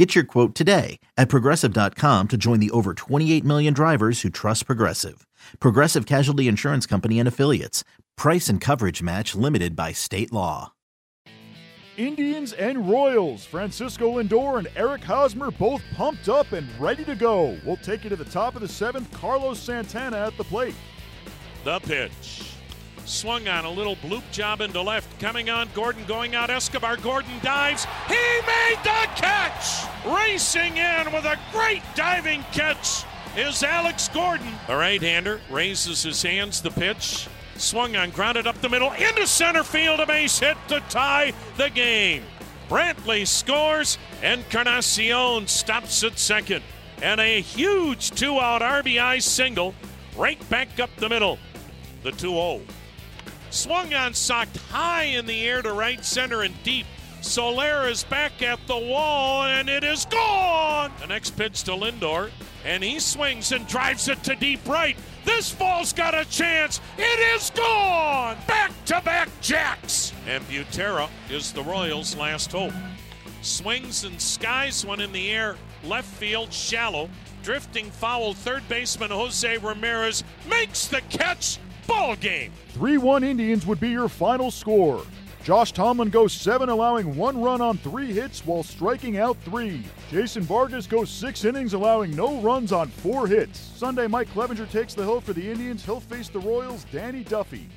Get your quote today at progressive.com to join the over 28 million drivers who trust Progressive. Progressive Casualty Insurance Company and Affiliates. Price and coverage match limited by state law. Indians and Royals. Francisco Lindor and Eric Hosmer both pumped up and ready to go. We'll take you to the top of the seventh. Carlos Santana at the plate. The pitch. Swung on a little bloop job into left. Coming on, Gordon going out. Escobar. Gordon dives. He made the catch! Racing in with a great diving catch is Alex Gordon. The right hander raises his hands. The pitch. Swung on, grounded up the middle, into center field, a base hit to tie the game. Brantley scores, and Encarnacion stops at second. And a huge two out RBI single right back up the middle. The 2 0. Swung on, socked high in the air to right center and deep. Soler is back at the wall, and it is gone. The next pitch to Lindor, and he swings and drives it to deep right. This ball's got a chance. It is gone. Back to back jacks. And Butera is the Royals' last hope. Swings and skies one in the air, left field shallow. Drifting foul, third baseman Jose Ramirez makes the catch. Ball game. 3 1 Indians would be your final score. Josh Tomlin goes seven, allowing one run on three hits while striking out three. Jason Vargas goes six innings, allowing no runs on four hits. Sunday, Mike Clevinger takes the hill for the Indians. He'll face the Royals' Danny Duffy.